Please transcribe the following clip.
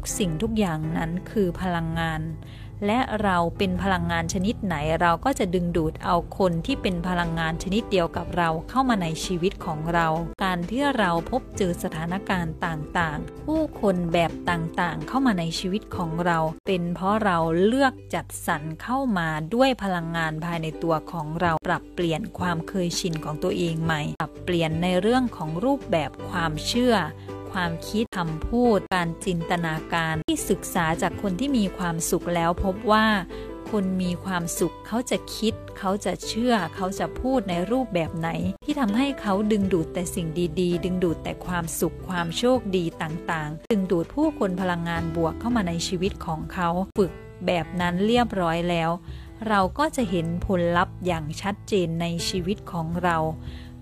กสิ่งทุกอย่างนั้นคือพลังงาน และเราเป็นพลังงานชนิดไหนเราก็จะดึงดูดเอาคนที่เป็นพลังงานชนิดเดียวกับเราเข้ามาในชีวิตของเรา การที่เราพบเจอสถานการณ์ต่างๆ ผู้คนแบบต่างๆ เข้ามาในชีวิตของเรา เป็นเพราะเราเลือกจัดสรรเข้ามาด้วยพลังงานภายในตัวของเราปรับเปลี่ยนความเคยชินของตัวเองใหม่ ปรับเปลี่ยนในเรื่องของรูปแบบความเชื่อ ความคิดคำพูด การจินตนาการที่ศึกษาจากคนที่มีความสุขแล้วพบว่า คนมีความสุขเขาจะคิด เขาจะเชื่อ เขาจะพูดในรูปแบบไหน ที่ทำให้เขาดึงดูดแต่สิ่งดี ๆ ดึงดูดแต่ความสุขความโชคดีต่างๆ ดึงดูดผู้คนพลังงานบวกเข้ามาในชีวิตของเขาฝึกแบบนั้นเรียบร้อยแล้ว เราก็จะเห็นผลลัพธ์อย่างชัดเจนในชีวิตของเรา